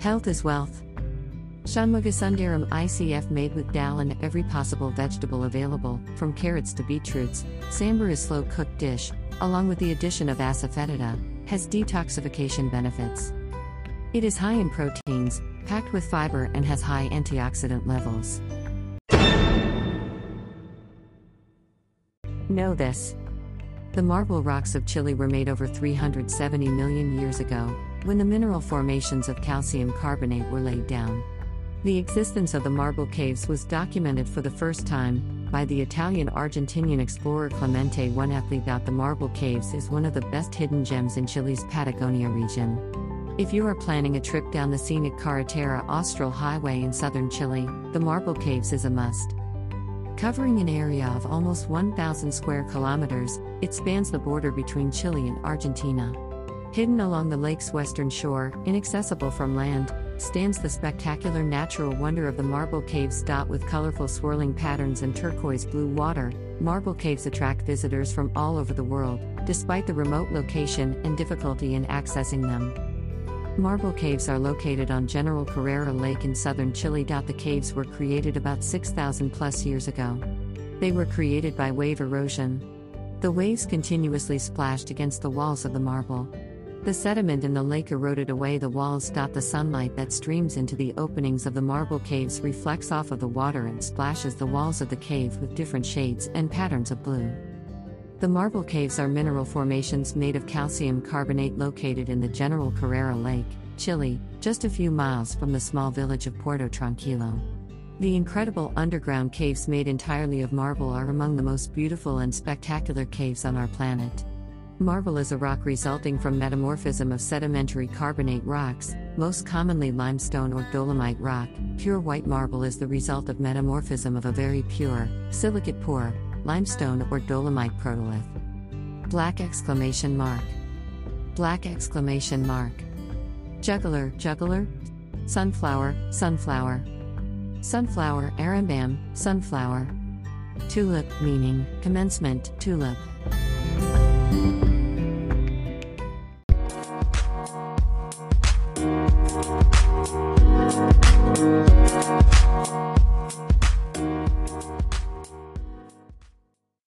Health is wealth. Shanmugasundaram ICF made with dal and every possible vegetable available, from carrots to beetroots. Sambar is slow cooked dish, along with the addition of asafoetida, has detoxification benefits. It is high in proteins, packed with fiber, and has high antioxidant levels. Know this. The marble rocks of Chile were made over 370 million years ago, when the mineral formations of calcium carbonate were laid down. The existence of the marble caves was documented for the first time by the Italian Argentinian explorer Clemente Onelli. The marble caves is one of the best hidden gems in Chile's Patagonia region. If you are planning a trip down the scenic Carretera Austral Highway in southern Chile, the Marble Caves is a must. Covering an area of almost 1,000 square kilometers, it spans the border between Chile and Argentina. Hidden along the lake's western shore, inaccessible from land, stands the spectacular natural wonder of the Marble Caves. dot With colorful swirling patterns and turquoise blue water, Marble Caves attract visitors from all over the world, despite the remote location and difficulty in accessing them. Marble caves are located on General Carrera Lake in southern Chile. The caves were created about 6,000 plus years ago. They were created by wave erosion. The waves continuously splashed against the walls of the marble. The sediment in the lake eroded away the walls. The sunlight that streams into the openings of the marble caves reflects off of the water and splashes the walls of the cave with different shades and patterns of blue. The marble caves are mineral formations made of calcium carbonate located in the General Carrera Lake, Chile, just a few miles from the small village of Puerto Tranquilo. The incredible underground caves made entirely of marble are among the most beautiful and spectacular caves on our planet. Marble is a rock resulting from metamorphism of sedimentary carbonate rocks, most commonly limestone or dolomite rock. Pure white marble is the result of metamorphism of a very pure, silicate poor, limestone or dolomite protolith. Black exclamation mark. Black exclamation mark. Juggler, juggler. Sunflower, sunflower. Sunflower, arambam, sunflower. Tulip, meaning, commencement, tulip.